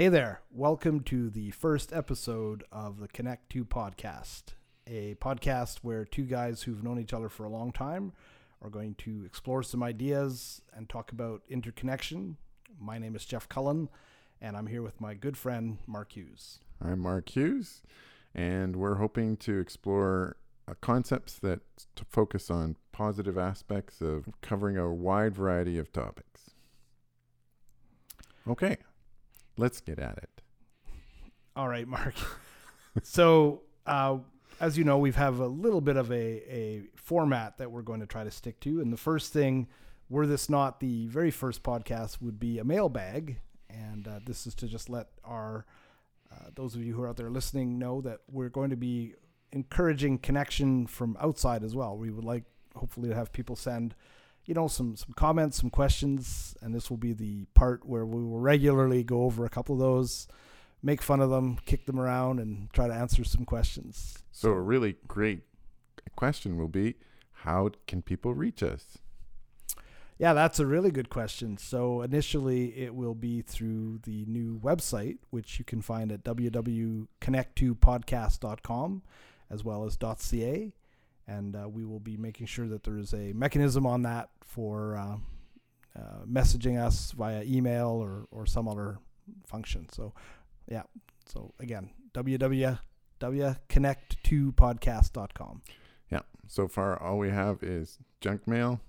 Hey there, welcome to the first episode of the Connect 2 podcast, a podcast where two guys who've known each other for a long time are going to explore some ideas and talk about interconnection. My name is Jeff Cullen, and I'm here with my good friend Mark Hughes. I'm Mark Hughes, and we're hoping to explore uh, concepts that focus on positive aspects of covering a wide variety of topics. Okay, let's get at it. All right, Mark. so, uh, as you know, we have a little bit of a, a format that we're going to try to stick to. And the first thing, were this not the very first podcast, would be a mailbag. And uh, this is to just let our uh, those of you who are out there listening know that we're going to be encouraging connection from outside as well. We would like, hopefully, to have people send you know some some comments some questions and this will be the part where we will regularly go over a couple of those make fun of them kick them around and try to answer some questions. So, a really great question will be how can people reach us? yeah that's a really good question. So initially it will be through the new website which you can find at www.connect2podcast.com as well as .ca and uh, we will be making sure that there is a mechanism on that for uh, uh, messaging us via email or, or some other function. So, yeah. So again, www.connect2podcast.com. Yeah, so far all we have is junk mail,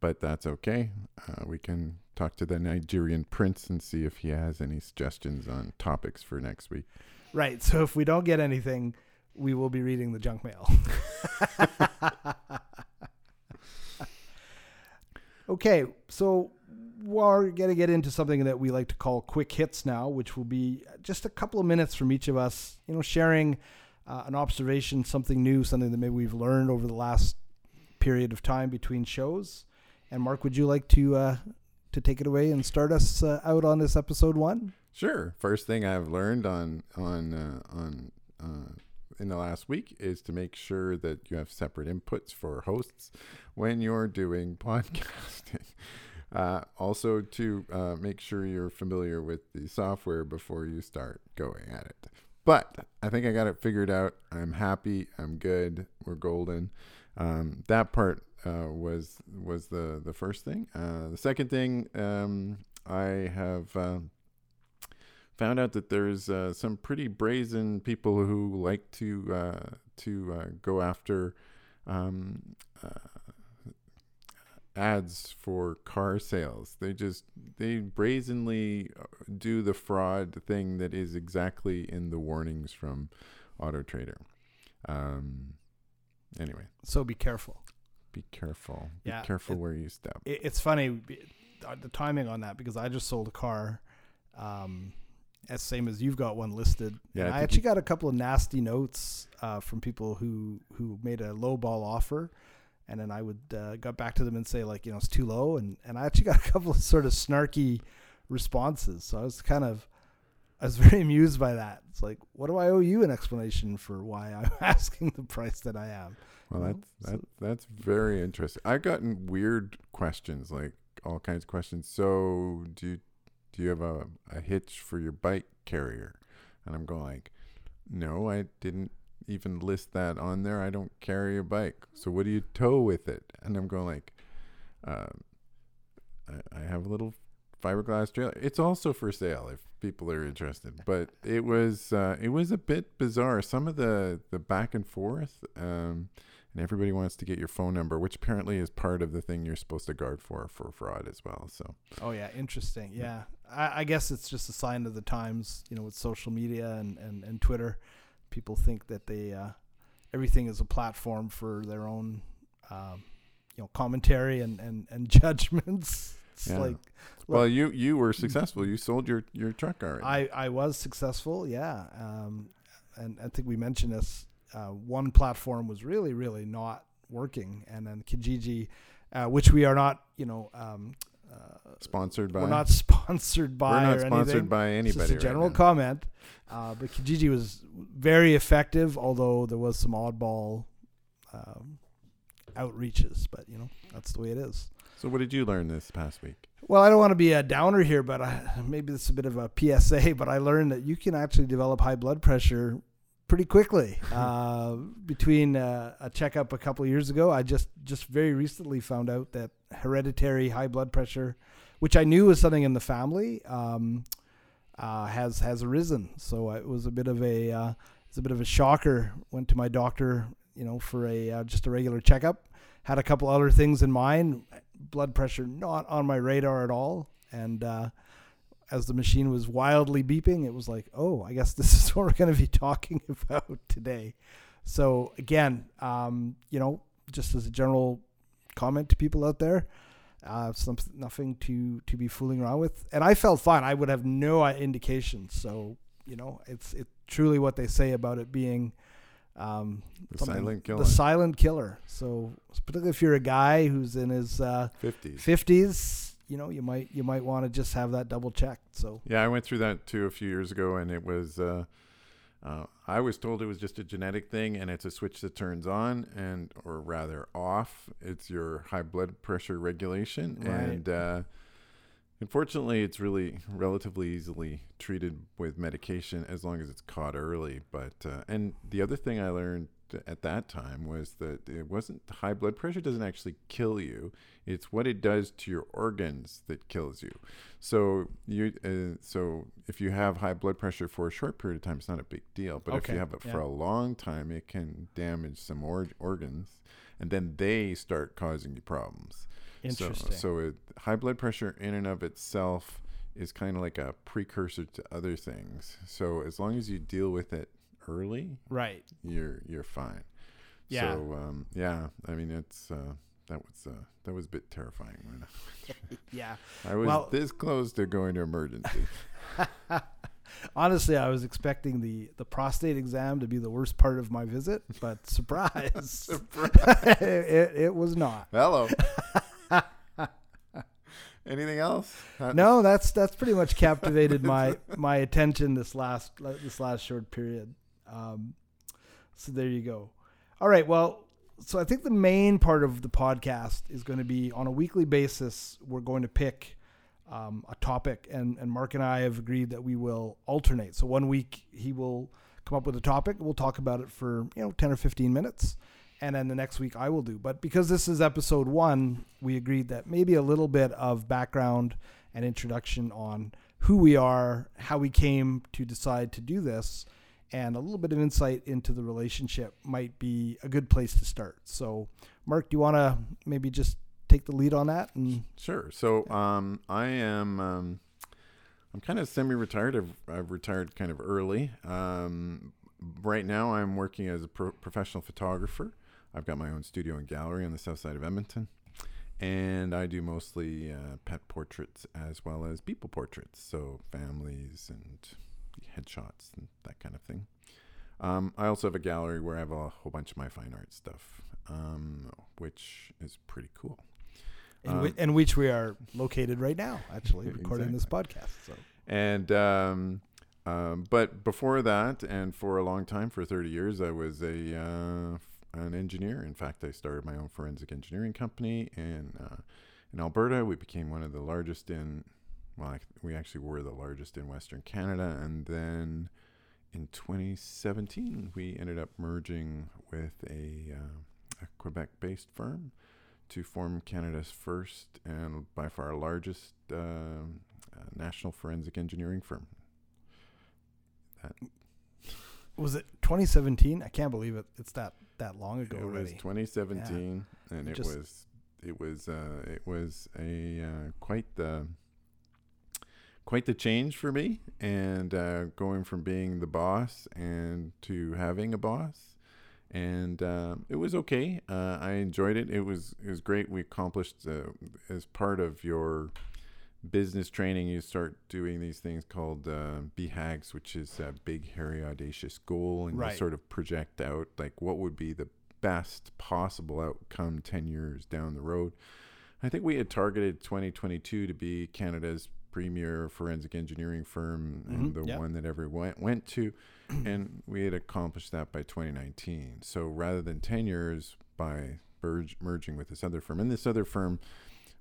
but that's okay. Uh, we can talk to the Nigerian prince and see if he has any suggestions on topics for next week. Right. So if we don't get anything, we will be reading the junk mail. okay, so we're going to get into something that we like to call quick hits now, which will be just a couple of minutes from each of us, you know, sharing uh, an observation, something new, something that maybe we've learned over the last period of time between shows. And Mark, would you like to uh, to take it away and start us uh, out on this episode one? Sure. First thing I've learned on on uh, on uh, in the last week is to make sure that you have separate inputs for hosts when you're doing podcasting. Uh, also, to uh, make sure you're familiar with the software before you start going at it. But I think I got it figured out. I'm happy. I'm good. We're golden. Um, that part uh, was was the the first thing. Uh, the second thing, um, I have uh, found out that there's uh, some pretty brazen people who like to uh, to uh, go after um, uh, ads for car sales. They just they brazenly do the fraud thing that is exactly in the warnings from Auto Trader. Um, anyway, So be careful. be careful. Yeah, be careful it- where you step. it, it's funny uh, the timing on that because I just sold a car, um, as same as you've got one listed. Yeah, I I, actually got a couple of nasty notes uh, from people who who made a low ball offer, and then I would uh, got back to them and say like you know it's too low, and and I actually got a couple of sort of snarky responses. So I was kind of I was very amused by that. It's like, what do I owe you an explanation for why I'm asking the price that I am? Well, that's so- that, that's very interesting. I've gotten weird questions, like all kinds of questions. So, do you do you have a, a hitch for your bike carrier? And I'm going like, no, I didn't even list that on there. I don't carry a bike. So what do you tow with it? And I'm going like, um, I, I have a little fiberglass trailer. It's also for sale if people are interested. But it was uh, it was a bit bizarre. Some of the the back and forth. Um, and everybody wants to get your phone number, which apparently is part of the thing you're supposed to guard for for fraud as well. So Oh yeah, interesting. Yeah, I, I guess it's just a sign of the times. You know, with social media and and, and Twitter, people think that they uh, everything is a platform for their own, um, you know, commentary and and and judgments. It's Yeah. like well, you you were successful. You sold your your truck already. I I was successful. Yeah, um, and I think we mentioned this. Uh, one platform was really really not working, and then Kijiji, uh, which we are not, you know. Um, uh, sponsored by. we're not sponsored by we're not or sponsored anything. by It's anybody. just a right general now. comment. Uh, but Kijiji was very effective, although there was some oddball um, outreaches. But you know, that's the way it is. So, what did you learn this past week? Well, I don't want to be a downer here, but I, maybe this is a bit of a PSA. But I learned that you can actually develop high blood pressure pretty quickly. Uh, between uh, a checkup a couple years ago, I just just very recently found out that hereditary high blood pressure, which I knew was something in the family, um, uh, has has arisen. So it was a bit of a uh, it's a bit of a shocker. Went to my doctor, you know, for a uh, just a regular checkup. Had a couple other things in mind. Blood pressure not on my radar at all, and uh, as the machine was wildly beeping, it was like, oh, I guess this is what we're going to be talking about today. So again, um, you know, just as a general comment to people out there, uh, some nothing to to be fooling around with. And I felt fine. I would have no indication. So you know, it's it truly what they say about it being um, The silent killer. the silent killer. So particularly if you're a guy who's in his uh, 50s. 50s, you know, you might you might want to just have that double checked. So Yeah, I went through that too a few years ago, and it was. Uh, uh, I was told it was just a genetic thing, and it's a switch that turns on, and or rather off. It's your high blood pressure regulation, Right. and uh, unfortunately, it's really relatively easily treated with medication as long as it's caught early. But uh, and the other thing I learned at that time was that it wasn't high blood pressure doesn't actually kill you. It's what it does to your organs that kills you. So you uh, so if you have high blood pressure for a short period of time it's not a big deal. But if you have it for a long time it can damage some or- organs and then they start causing you problems. Interesting. so, so it, high blood pressure in and of itself is kind of like a precursor to other things. So as long as you deal with it early right. you're you're fine. Yeah. So um, yeah, I mean it's uh, that was uh, that was a bit terrifying when Yeah. I was Well- this close to going to emergency. Honestly, I was expecting the the prostate exam to be the worst part of my visit, but surprise, it, it, it was not. Hello. Anything else? Uh, No, that's that's pretty much captivated my my attention this last this last short period. Um, so there you go. All right. Well, so I think the main part of the podcast is going to be on a weekly basis. We're going to pick um, a topic, and and Mark and I have agreed that we will alternate. So one week he will come up with a topic. We'll talk about it for you know ten or fifteen minutes, and then the next week I will do. But because this is episode one, we agreed that maybe a little bit of background and introduction on who we are, how we came to decide to do this, and a little bit of insight into the relationship might be a good place to start. So, Mark, do you want to maybe just take the lead on that? And Sure. So um, I am um, I'm kind of semi-retired. I've, I've retired kind of early. Um, right now, I'm working as a pro- professional photographer. I've got my own studio and gallery on the south side of Edmonton, and I do mostly uh, pet portraits as well as people portraits, so families and headshots and that kind of thing. Um, I also have a gallery where I have a whole bunch of my fine art stuff, um, which is pretty cool. in, Um, in which we are located right now, actually recording this podcast. So, And um, um, but before that, and for a long time, for thirty years, I was a uh, an engineer. In fact, I started my own forensic engineering company in uh, in Alberta. We became one of the largest in well, we actually were the largest in Western Canada, and then in 2017, we ended up merging with a, uh, a Quebec-based firm to form Canada's first and by far largest um uh, national forensic engineering firm. was it 2017? I can't believe it. It's that that long ago it was already. 2017, and it Just- was it was uh, it was a uh, quite the quite the change for me, and uh, going from being the boss and to having a boss, and um, it was okay. Uh, I enjoyed it. It was it was great. We accomplished uh, as part of your business training, you start doing these things called uh, BHAGs, which is a big, hairy, audacious goal, and Right. you sort of project out like what would be the best possible outcome 10 years down the road. I think we had targeted 2022 to be Canada's premier forensic engineering firm and Mhm, the one that everyone went, went to, and we had accomplished that by 2019. So rather than 10 years by merge, merging with this other firm, and this other firm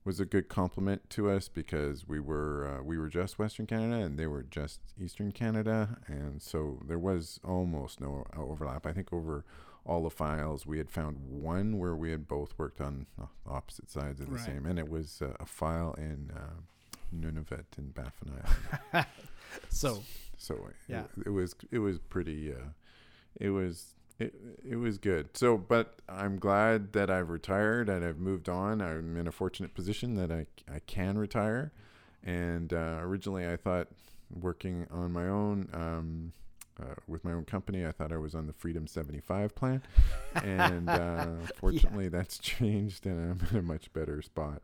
was a good compliment to us because we were uh, we were just Western Canada and they were just Eastern Canada, and so there was almost no overlap. I think over all the files we had found one where we had both worked on opposite sides of the Right. same, and it was uh, a file in uh, Nunavut in Baffin Island. So So it- Yeah. it, was it was pretty uh, it was it, it was good. So but I'm glad that I've retired and I've moved on. I'm in a fortunate position that I I can retire. And uh, originally I thought working on my own um, uh, with my own company, I thought I was on the Freedom 75 plan. And uh, fortunately that's changed and I'm in a much better spot.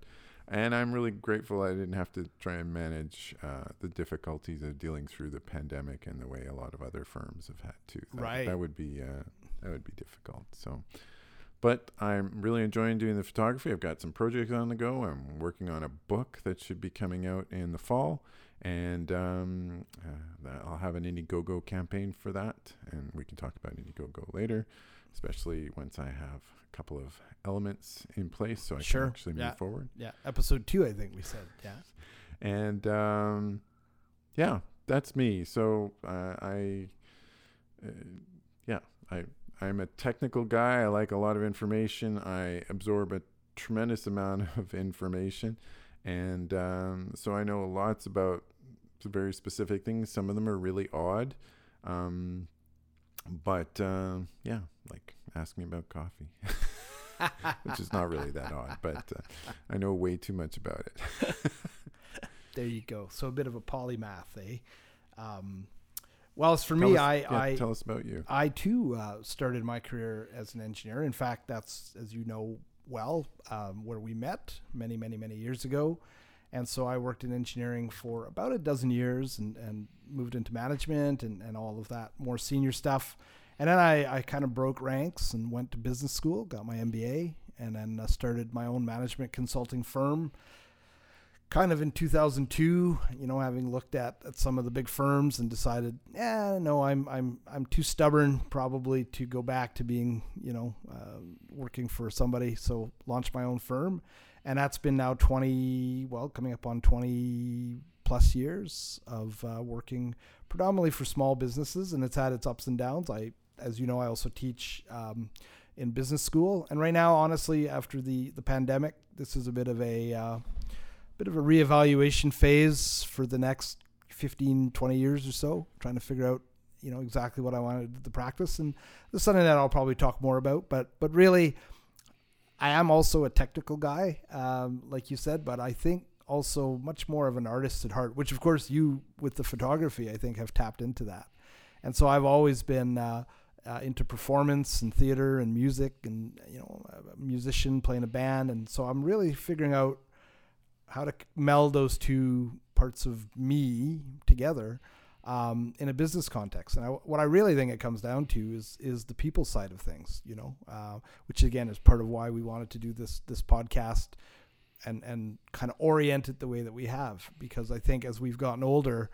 And I'm really grateful I didn't have to try and manage uh, the difficulties of dealing through the pandemic and the way a lot of other firms have had to. That, Right. That would be uh, that would be difficult. So, but I'm really enjoying doing the photography. I've got some projects on the go. I'm working on a book that should be coming out in the fall, and um, uh, I'll have an Indiegogo campaign for that, and we can talk about Indiegogo later, especially once I have a couple of elements in place so I Sure. can actually move forward. yeah, episode two, I think we said. Yeah. And um, yeah, that's me. So uh, I, uh, yeah, I I'm a technical guy. I like a lot of information. I absorb a tremendous amount of information, and um, so I know lots about very specific things. Some of them are really odd, um, but uh, yeah, like ask me about coffee. Which is not really that odd, but uh, I know way too much about it. There you go. So a bit of a polymath, eh? Um, well, as for Tell me, us- I, yeah, I tell us about you. I too uh, started my career as an engineer. In fact, that's as you know well um, where we met many, many, many years ago. And so I worked in engineering for about a dozen years and, and moved into management and, and all of that more senior stuff. And then I, I kind of broke ranks and went to business school, got my MBA, and then uh, started my own management consulting firm kind of in 2002, you know, having looked at, at some of the big firms and decided, yeah, no, I'm I'm I'm too stubborn probably to go back to being, you know, uh, working for somebody. So launched my own firm, and that's been now 20, well, coming up on 20 plus years of uh, working predominantly for small businesses, and it's had its ups and downs. I, as you know, I also teach. Um, in business school, and right now, honestly, after the the pandemic, this is a bit of a uh, bit of a reevaluation phase for the next 15 20 years or so trying to figure out you know exactly what i wanted to practice and this is something that i'll probably talk more about but but really i am also a technical guy um, like you said but i think also much more of an artist at heart which of course you with the photography i think have tapped into that and so i've always been uh, uh, into performance and theater and music and you know a musician playing a band and so i'm really figuring out how to meld those two parts of me together um, in a business context. And I, what I really think it comes down to is is the people side of things, you know, uh, which again is part of why we wanted to do this this podcast and and kind of orient it the way that we have, because I think as we've gotten older.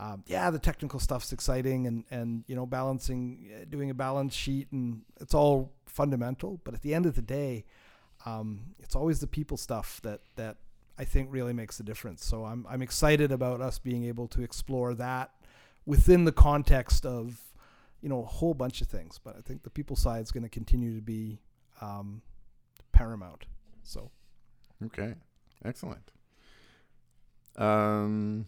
Um, yeah, the technical stuff's exciting, and and you know balancing, uh, doing a balance sheet, and it's all fundamental. But at the end of the day, um, it's always the people stuff that that I think really makes a difference. So I'm I'm excited about us being able to explore that within the context of you know a whole bunch of things. But I think the people side is going to continue to be um, paramount. So Okay, excellent. Um,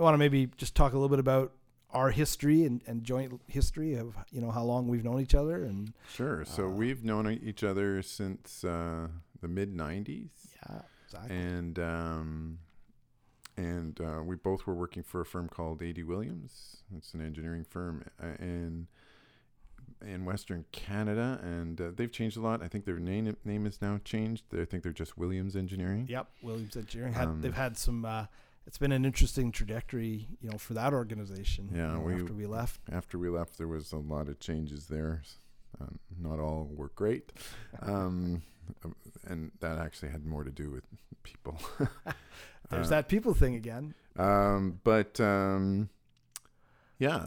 I want to maybe just talk a little bit about our history and, and joint history of you know how long we've known each other and sure. So Uh, we've known each other since uh, the mid '90s, yeah exactly and um, and uh, we both were working for a firm called A.D. Williams. It's an engineering firm uh, in in Western Canada, and uh, they've changed a lot. I think their name name is now changed. I think they're just Williams Engineering. Yep, Williams Engineering had Um, they've had some. It's been an interesting trajectory, you know, for that organization. Yeah, you know, we- after we left. after we left, there was a lot of changes there. Uh, not all were great, um, and that actually had more to do with people. There's Uh, that people thing again. Um, but um, yeah,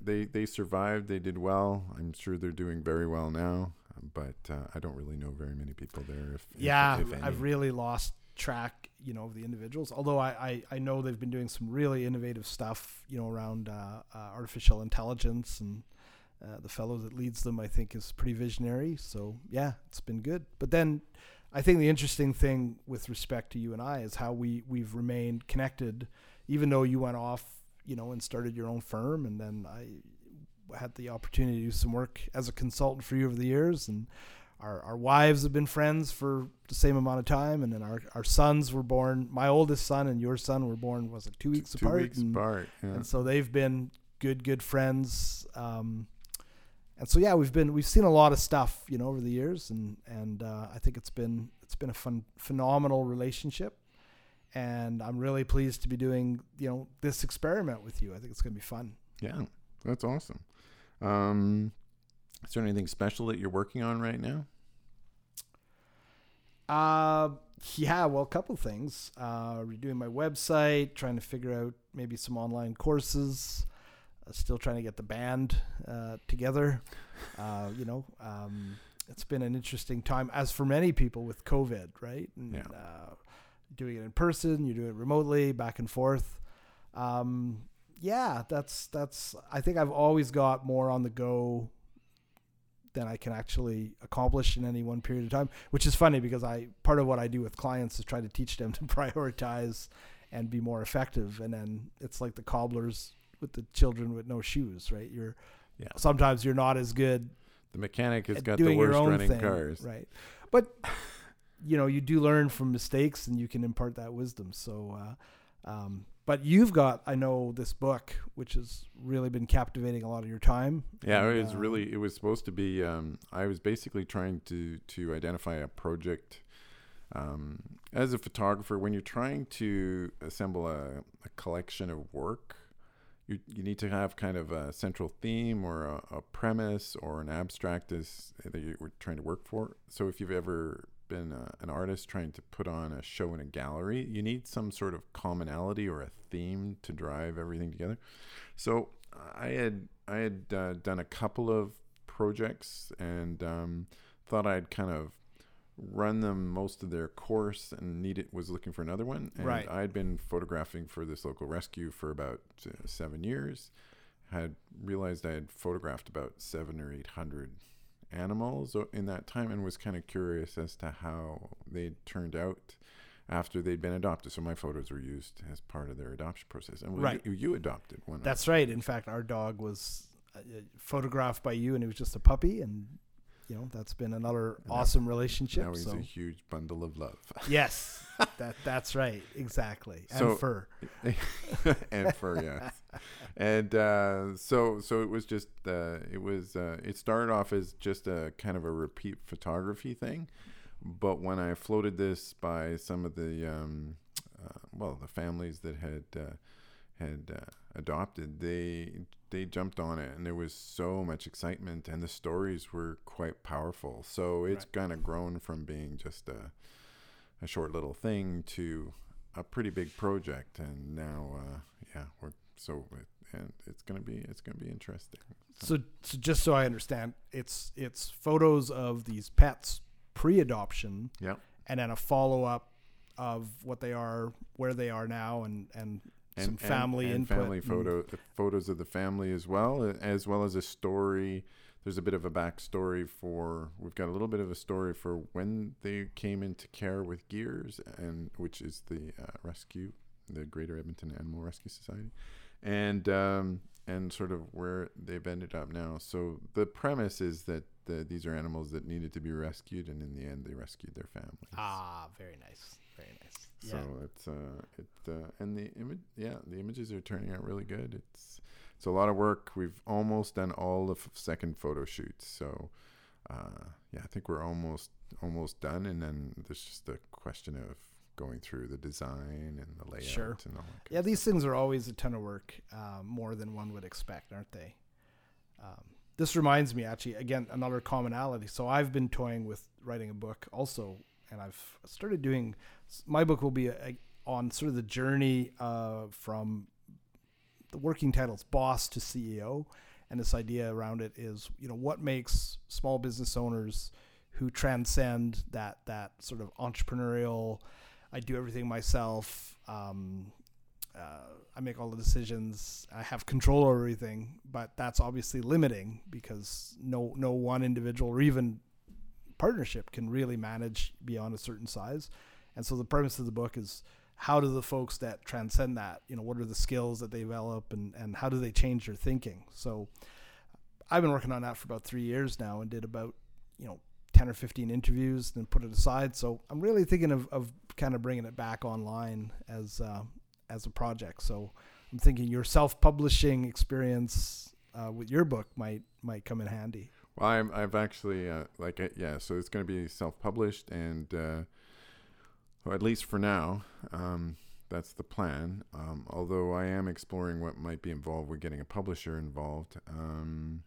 they they survived. They did well. I'm sure they're doing very well now. but uh, I don't really know very many people there. If if- yeah, if, any. I've really lost track, you know, the individuals. Although I, I, I know they've been doing some really innovative stuff, you know, around uh, uh, artificial intelligence and uh, the fellow that leads them, I think, is pretty visionary. So yeah, it's been good. But then, I think the interesting thing with respect to you and I is how we we've remained connected, even though you went off, you know, and started your own firm, and then I had the opportunity to do some work as a consultant for you over the years, and our, our wives have been friends for the same amount of time, and then our, our sons were born. My oldest son and your son were born was it two weeks two apart, weeks and, apart. Yeah. and so they've been good good friends. Um, and so yeah, we've been we've seen a lot of stuff, you know, over the years, and and uh, I think it's been it's been a fun phenomenal relationship, and I'm really pleased to be doing you know this experiment with you. I think it's gonna be fun. yeah, that's awesome. Um, is there anything special that you're working on right now? Uh, yeah, well, a couple things. Uh, redoing my website, trying to figure out maybe some online courses. Uh, still trying to get the band uh, together. Uh, you know, um, it's been an interesting time, as for many people with COVID, right? And, Yeah. Uh, doing it in person, you do it remotely, back and forth. Um, yeah, that's that's. I think I've always got more on the go than I can actually accomplish in any one period of time, which is funny because I part of what I do with clients is try to teach them to prioritize and be more effective. And then it's like the cobblers with the children with no shoes, right? You're Yeah. sometimes you're not as good The mechanic has got the worst running thing, cars. right? But you know, you do learn from mistakes, and you can impart that wisdom. So, uh, um, but you've got, I know, this book, which has really been captivating a lot of your time. Yeah, and, it was uh, really. It was supposed to be. Um, I was basically trying to to identify a project. Um, as a photographer, when you're trying to assemble a, a collection of work, you you need to have kind of a central theme or a, a premise or an abstract that you're trying to work for. So if you've ever been a, an artist trying to put on a show in a gallery, you need some sort of commonality or a theme to drive everything together. So I had I had uh, done a couple of projects and um, thought I'd kind of run them most of their course and needed was looking for another one. And Right. I'd been photographing for this local rescue for about uh, seven years. Had realized I had photographed about seven or eight hundred animals in that time, and was kind of curious as to how they turned out after they'd been adopted. So my photos were used as part of their adoption process. And Right. you, you adopted one. That's right. In fact, our dog was uh, photographed by you, and he was just a puppy, and you know that's been another And now- awesome relationship. Now he's so a huge bundle of love. yes, that that's right, exactly, and So- fur. and fur, yes. And uh, so, so it was just, uh, it was, uh, it started off as just a kind of a repeat photography thing, but when I floated this by some of the, um, uh, well, the families that had uh, had uh, adopted, they they jumped on it, and there was so much excitement, and the stories were quite powerful. So it's Right. kind of grown from being just a a short little thing to a pretty big project, and now, uh, yeah, we're so it, and it's gonna be it's gonna be interesting. So, so just so I understand, it's it's photos of these pets pre-adoption, Yep. and then a follow-up of what they are, where they are now, and and, some family and input. family and- photo photos of the family as well, as well as a story. There's a bit of a backstory for. We've got a little bit of a story for when they came into care with Gears, and which is the uh, rescue, the Greater Edmonton Animal Rescue Society, and um, and sort of where they've ended up now. So the premise is that the, these are animals that needed to be rescued, and in the end, they rescued their families. Ah, very nice, very nice. So it's uh it uh, and the image yeah the images are turning out really good. It's it's a lot of work. We've almost done all the f- second photo shoots. So uh yeah, I think we're almost almost done, and then there's just a question of going through the design and the layout Sure. and all that. Yeah, these things are always a ton of work, uh, more than one would expect, aren't they? Um, this reminds me, actually, again, another commonality. So I've been toying with writing a book also, and I've started doing. My book will be a, a, on sort of the journey uh, from the working titles boss to CEO, and this idea around it is you know what makes small business owners who transcend that that sort of entrepreneurial I do everything myself um, uh, I make all the decisions I have control over everything but that's obviously limiting because no no one individual or even partnership can really manage beyond a certain size and so the premise of the book is how do the folks that transcend that, you know, what are the skills that they develop and, and how do they change their thinking? So I've been working on that for about three years now and did about, you know, 10 or 15 interviews, and put it aside. So I'm really thinking of, of kind of bringing it back online as, uh, as a project. So I'm thinking your self-publishing experience uh, with your book might, might come in handy. Well, I'm, I've actually, uh, like, uh, yeah, so it's going to be self-published and, uh, well, at least for now, um, that's the plan. Um, although I am exploring what might be involved with getting a publisher involved. Um,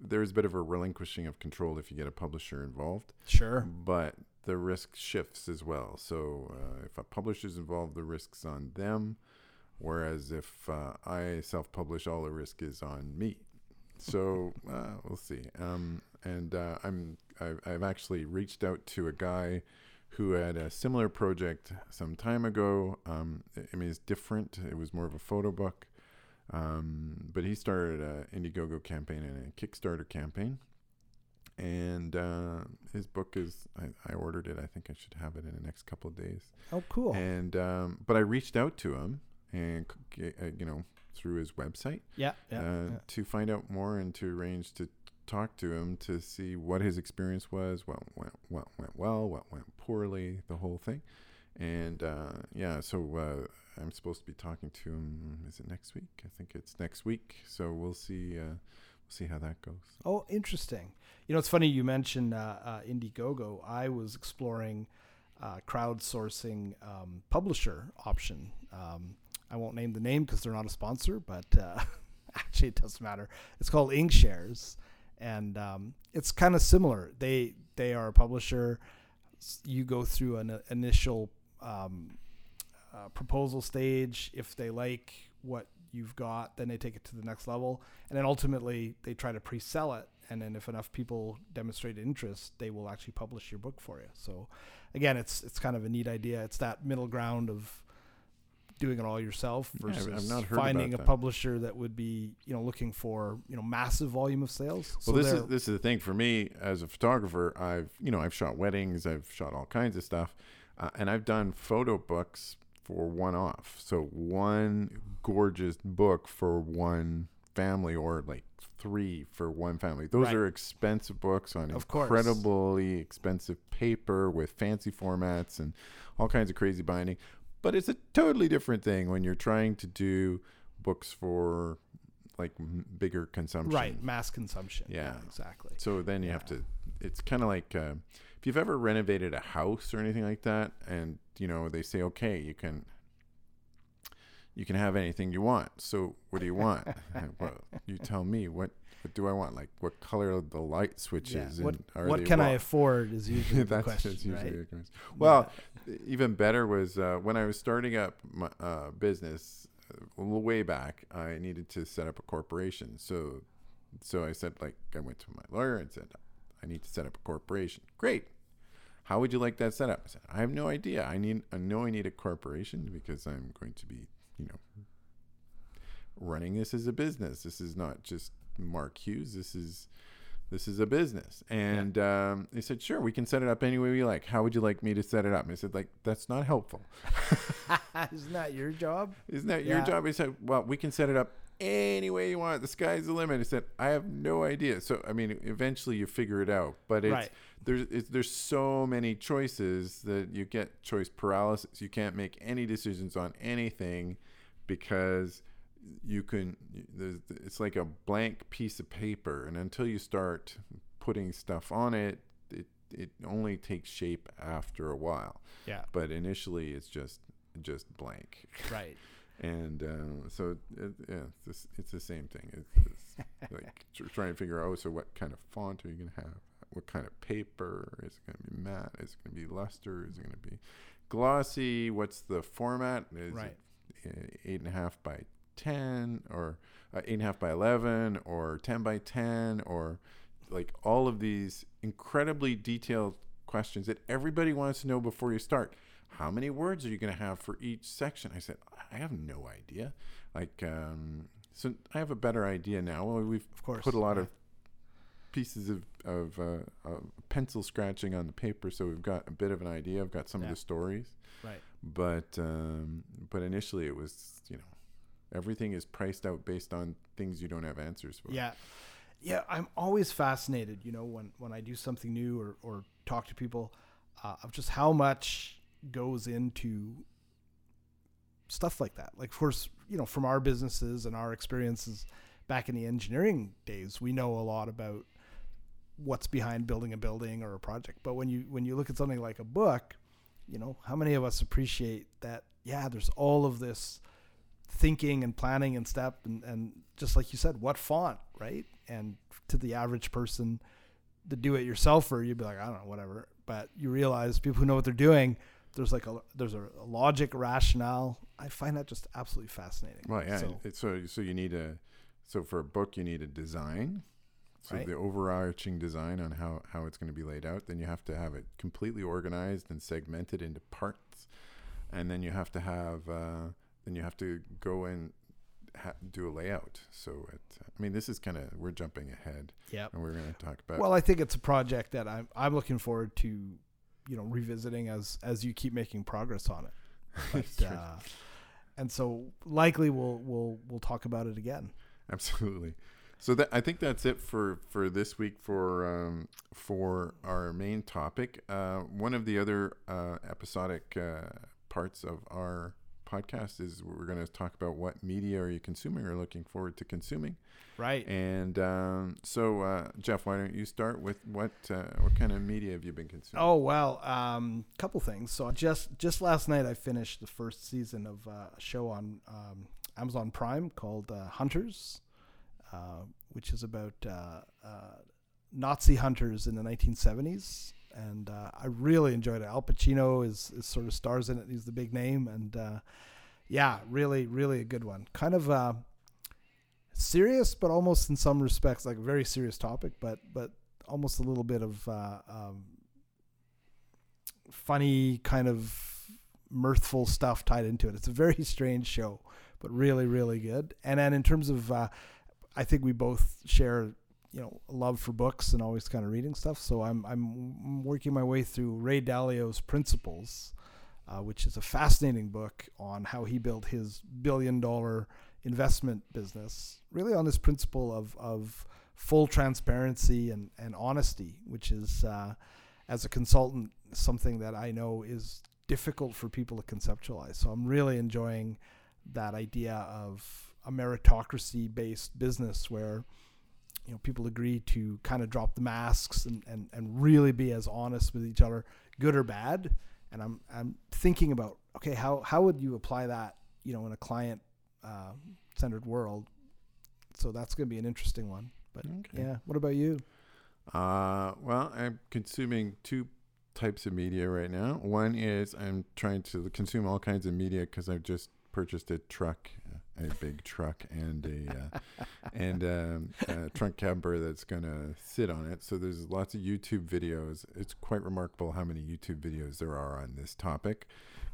there's a bit of a relinquishing of control if you get a publisher involved. Sure. But the risk shifts as well. So uh, if a publisher's involved, the risk's on them. Whereas if uh, I self publish, all the risk is on me. So uh, we'll see. Um, and uh, I'm I've, I've actually reached out to a guy who had a similar project some time ago. Um, I mean, it's different. It was more of a photo book. Um, but he started an Indiegogo campaign and a Kickstarter campaign. And uh, his book is, I, I, ordered it. I think I should have it in the next couple of days. Oh, cool. And, um, but I reached out to him and, uh, you know, through his website. Yeah, yeah, uh, yeah. To find out more and to arrange to talk to him to see what his experience was, what went, what went well, what went poorly, the whole thing. And uh, yeah, so uh, I'm supposed to be talking to him. Is it next week? I think it's next week. So we'll see. Uh, we'll see how that goes. Oh, interesting. You know, it's funny you mentioned uh, uh, Indiegogo. I was exploring uh, crowdsourcing um, publisher option. Um, I won't name the name because they're not a sponsor, but actually it doesn't matter. It's called Inkshares and um, it's kind of similar. They they are a publisher. You go through an initial um, uh, proposal stage. If they like what you've got, then they take it to the next level, and then ultimately they try to pre-sell it. And then if enough people demonstrate interest, they will actually publish your book for you. So, again, it's it's kind of a neat idea. It's that middle ground of doing it all yourself versus yeah, finding a publisher that would be you know looking for you know massive volume of sales. Well, so this is this is the thing for me as a photographer. I've you know I've shot weddings, I've shot all kinds of stuff, uh, and I've done photo books for one off. So one gorgeous book for one family, or like three for one family. Those right. are expensive books on of incredibly course. expensive paper with fancy formats and all kinds of crazy binding. But it's a totally different thing when you're trying to do books for like m- bigger consumption. Right, mass consumption. Yeah, yeah exactly. So then you yeah. have to. It's kind of like uh, if you've ever renovated a house or anything like that, and you know they say, okay, you can you can have anything you want. So what do you want? well, you tell me what what do I want? Like what color the light switches? Yeah. What, what can I afford is usually the question. Usually right? Well, yeah. Even better was uh, when I was starting up my uh, business uh, way back. I needed to set up a corporation, so so I said like I went to my lawyer and said I need to set up a corporation. Great. How would you like that set up? I said I have no idea. I need I know I need a corporation because I'm going to be you know running this as a business. This is not just Mark Hughes. This is this is a business. And yeah. um, they said, sure, we can set it up any way we like. How would you like me to set it up? And I said, like, that's not helpful. Isn't that your job? Isn't that yeah. your job? He said, well, we can set it up any way you want. The sky's the limit. I said, I have no idea. So, I mean, eventually you figure it out. But it's, right. there's, it's, there's so many choices that you get choice paralysis. You can't make any decisions on anything because – you can it's like a blank piece of paper and until you start putting stuff on it it it only takes shape after a while. Yeah. But initially it's just just blank. Right. And uh, so it, yeah it's, it's the same thing. It's, it's like trying to figure out oh so what kind of font are you going to have? What kind of paper? Is it going to be matte? Is it going to be luster? Is it going to be glossy? What's the format? Is right. it eight and a half by 10 or uh, eight and a half by eleven or ten by ten or like all of these incredibly detailed questions that everybody wants to know before you start. How many words are you going to have for each section? I said, I have no idea. Like, um, so I have a better idea now. Well, we've Of course. put a lot yeah. of pieces of, of uh, uh, pencil scratching on the paper, so we've got a bit of an idea. I've got some Yeah. of the stories, Right. but um, but initially it was you know everything is priced out based on things you don't have answers for. Yeah. Yeah, I'm always fascinated, you know, when, when I do something new or, or talk to people uh, of just how much goes into stuff like that. Like, of course, you know, from our businesses and our experiences back in the engineering days, we know a lot about what's behind building a building or a project. But when you when you look at something like a book, you know, how many of us appreciate that? Yeah, there's all of this thinking and planning and step and, and just like you said, what font, right? And to the average person, the do it yourselfer, you'd be like, I don't know, whatever. But you realize people who know what they're doing, there's like a there's a, a logic, rationale. I find that just absolutely fascinating. Well, yeah. So, it's so so you need a so for a book you need a design. So Right. the overarching design on how how it's going to be laid out. Then you have to have it completely organized and segmented into parts, and then you have to have uh, then you have to go and ha- do a layout. So it. I mean, this is kind of we're jumping ahead, yeah. and we're going to talk about. Well, I think it's a project that I'm I'm looking forward to, you know, revisiting as as you keep making progress on it. But, uh, and so likely we'll we'll we'll talk about it again. Absolutely. So that I think that's it for for this week for um, for our main topic. Uh, one of the other uh, episodic uh, parts of our podcast is we're going to talk about what media are you consuming or looking forward to consuming. Right. And um, so, uh, Jeff, why don't you start with what uh, what kind of media have you been consuming? Oh well, um, couple things. So just just last night I finished the first season of uh, a show on um, Amazon Prime called uh, Hunters, uh, which is about uh, uh, Nazi hunters in the 1970s. And uh, I really enjoyed it. Al Pacino is, is sort of stars in it. He's the big name, and uh, yeah, really, really a good one. Kind of uh, serious, but almost in some respects like a very serious topic, but but almost a little bit of uh, um, funny, kind of mirthful stuff tied into it. It's a very strange show, but really, really good. And then in terms of, uh, I think we both share, you know, love for books and always kind of reading stuff. So I'm I'm working my way through Ray Dalio's Principles. Uh, which is a fascinating book on how he built his billion dollar investment business, really on this principle of, of full transparency and, and honesty, which is, uh, as a consultant, something that I know is difficult for people to conceptualize. So I'm really enjoying that idea of a meritocracy based business where you know people agree to kind of drop the masks and, and, and really be as honest with each other, good or bad. And I'm I'm thinking about okay, how how would you apply that you know in a client uh, centered world? So that's going to be an interesting one. But Okay. yeah, what about you? Uh, well, I'm consuming two types of media right now. One is I'm trying to consume all kinds of media because I've just purchased a truck, a big truck, and a uh, and um, a truck camper that's gonna sit on it. So there's lots of YouTube videos. It's quite remarkable how many YouTube videos there are on this topic.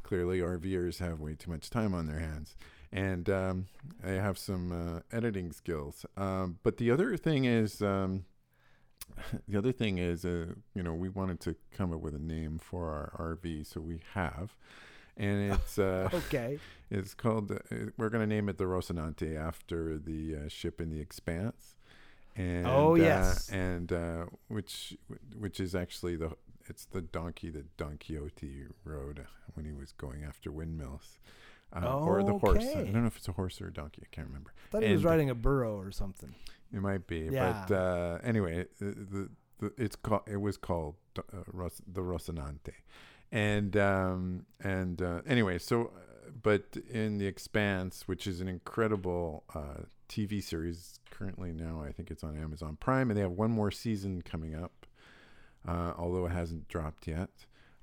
Clearly, RVers have way too much time on their hands, and um, I have some uh, editing skills. Um, but the other thing is. Um, the other thing is, uh, you know, we wanted to come up with a name for our RV, so we have, and it's uh, Okay. it's called. Uh, we're going to name it the Rocinante after the uh, ship in the Expanse. And, Oh, uh, yes. and uh, which which is actually the it's the donkey that Don Quixote rode when he was going after windmills, uh, or the horse. I don't know if it's a horse or a donkey. I can't remember. I thought he was riding a burro or something. It might be, Yeah. but uh, anyway, the, the, the it's called it was called uh, Ros- the Rocinante, and um, and uh, anyway, so but in the Expanse, which is an incredible uh, TV series, currently now I think it's on Amazon Prime, and they have one more season coming up, uh, although it hasn't dropped yet.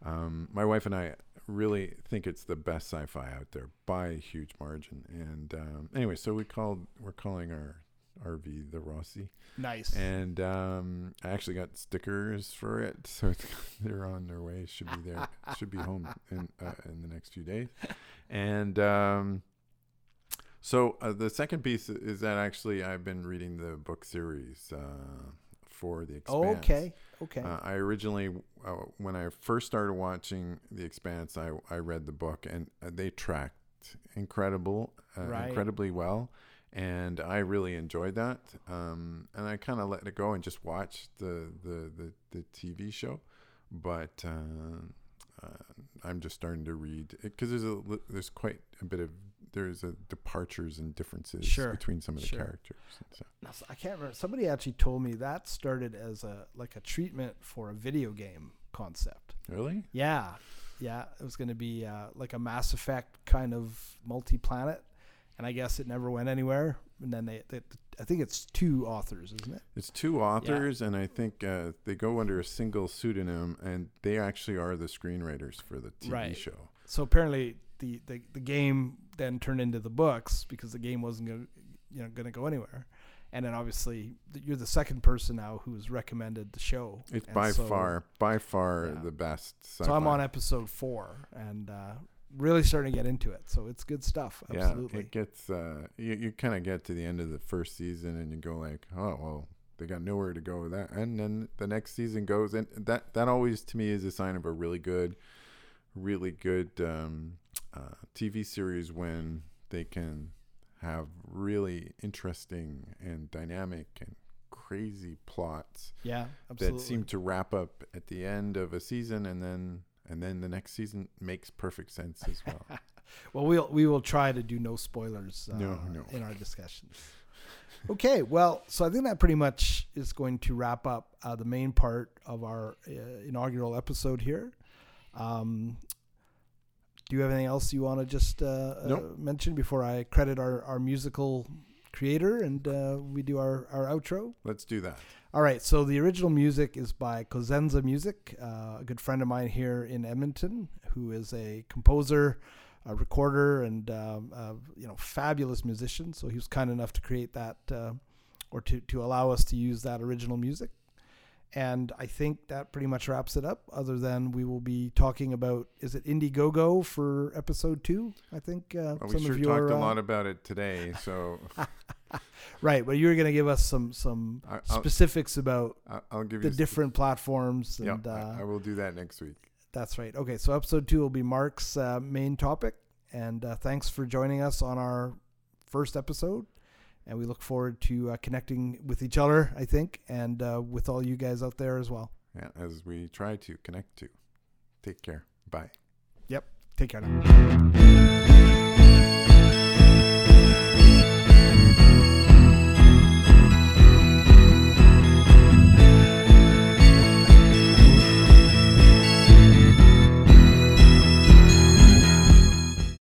Um, my wife and I really think it's the best sci-fi out there by a huge margin. And um, anyway, so we called we're calling our RV the Rossi, Nice. and um, I actually got stickers for it, so they're on their way. Should be there. should be home in uh, in the next few days. And um, so uh, the second piece is that actually I've been reading the book series uh, for the Expanse. Oh, okay. Okay. Uh, I originally, uh, when I first started watching The Expanse, I, I read the book and uh, they tracked incredible, uh, Right. incredibly well, and I really enjoyed that. Um, and I kind of let it go and just watched the the the, the TV show, but uh, uh, I'm just starting to read because there's a there's quite a bit of there's a departures and differences Sure, between some of the sure. characters. and so. Now, s- I can't remember. Somebody actually told me that started as a like a treatment for a video game concept. Really? Yeah, yeah. It was going to be uh, like a Mass Effect kind of multi-planet, and I guess it never went anywhere. And then they, they I think it's two authors, isn't it? It's two authors, and I think uh, they go under a single pseudonym, and they actually are the screenwriters for the TV Right. show. So apparently the, the, the game then turned into the books because the game wasn't going to you know going to go anywhere. And then obviously you're the second person now who's recommended the show. It's And by so- far, by far Yeah. the best. So I'm on episode four and uh, really starting to get into it. So it's good stuff. Absolutely. Yeah, it gets. Uh, you you kind of get to the end of the first season, and you go like, oh well, they got nowhere to go with that, and then the next season goes, and that that always to me is a sign of a really good, really good um, uh, TV series when they can have really interesting and dynamic and crazy plots yeah, absolutely. that seem to wrap up at the end of a season, and then and then the next season makes perfect sense as well. well, we'll we will try to do no spoilers uh, No, no. in our discussions. okay, well, so I think that pretty much is going to wrap up uh, the main part of our uh, inaugural episode here. Um, do you have anything else you want to just uh, uh, Nope. mention before I credit our, our musical creator and uh, we do our, our outro? Let's do that. All right, so the original music is by Cosenza Music, uh, a good friend of mine here in Edmonton, who is a composer, a recorder, and um, uh, you know, fabulous musician. So he was kind enough to create that, uh, or to to allow us to use that original music. And I think that pretty much wraps it up. Other than we will be talking about, is it Indiegogo for episode two? I think uh, Well, some we sure of you talked are a uh, lot about it today, so right, but you were going to give us some some I'll, specifics about I'll give the different platforms Yeah, and uh, I, I will do that next week. that's right okay so episode two will be mark's uh, main topic and uh, thanks for joining us on our first episode and we look forward to uh, connecting with each other i think and uh, with all you guys out there as well Yeah, as we try to connect to. Take care. Bye. Yep. Take care now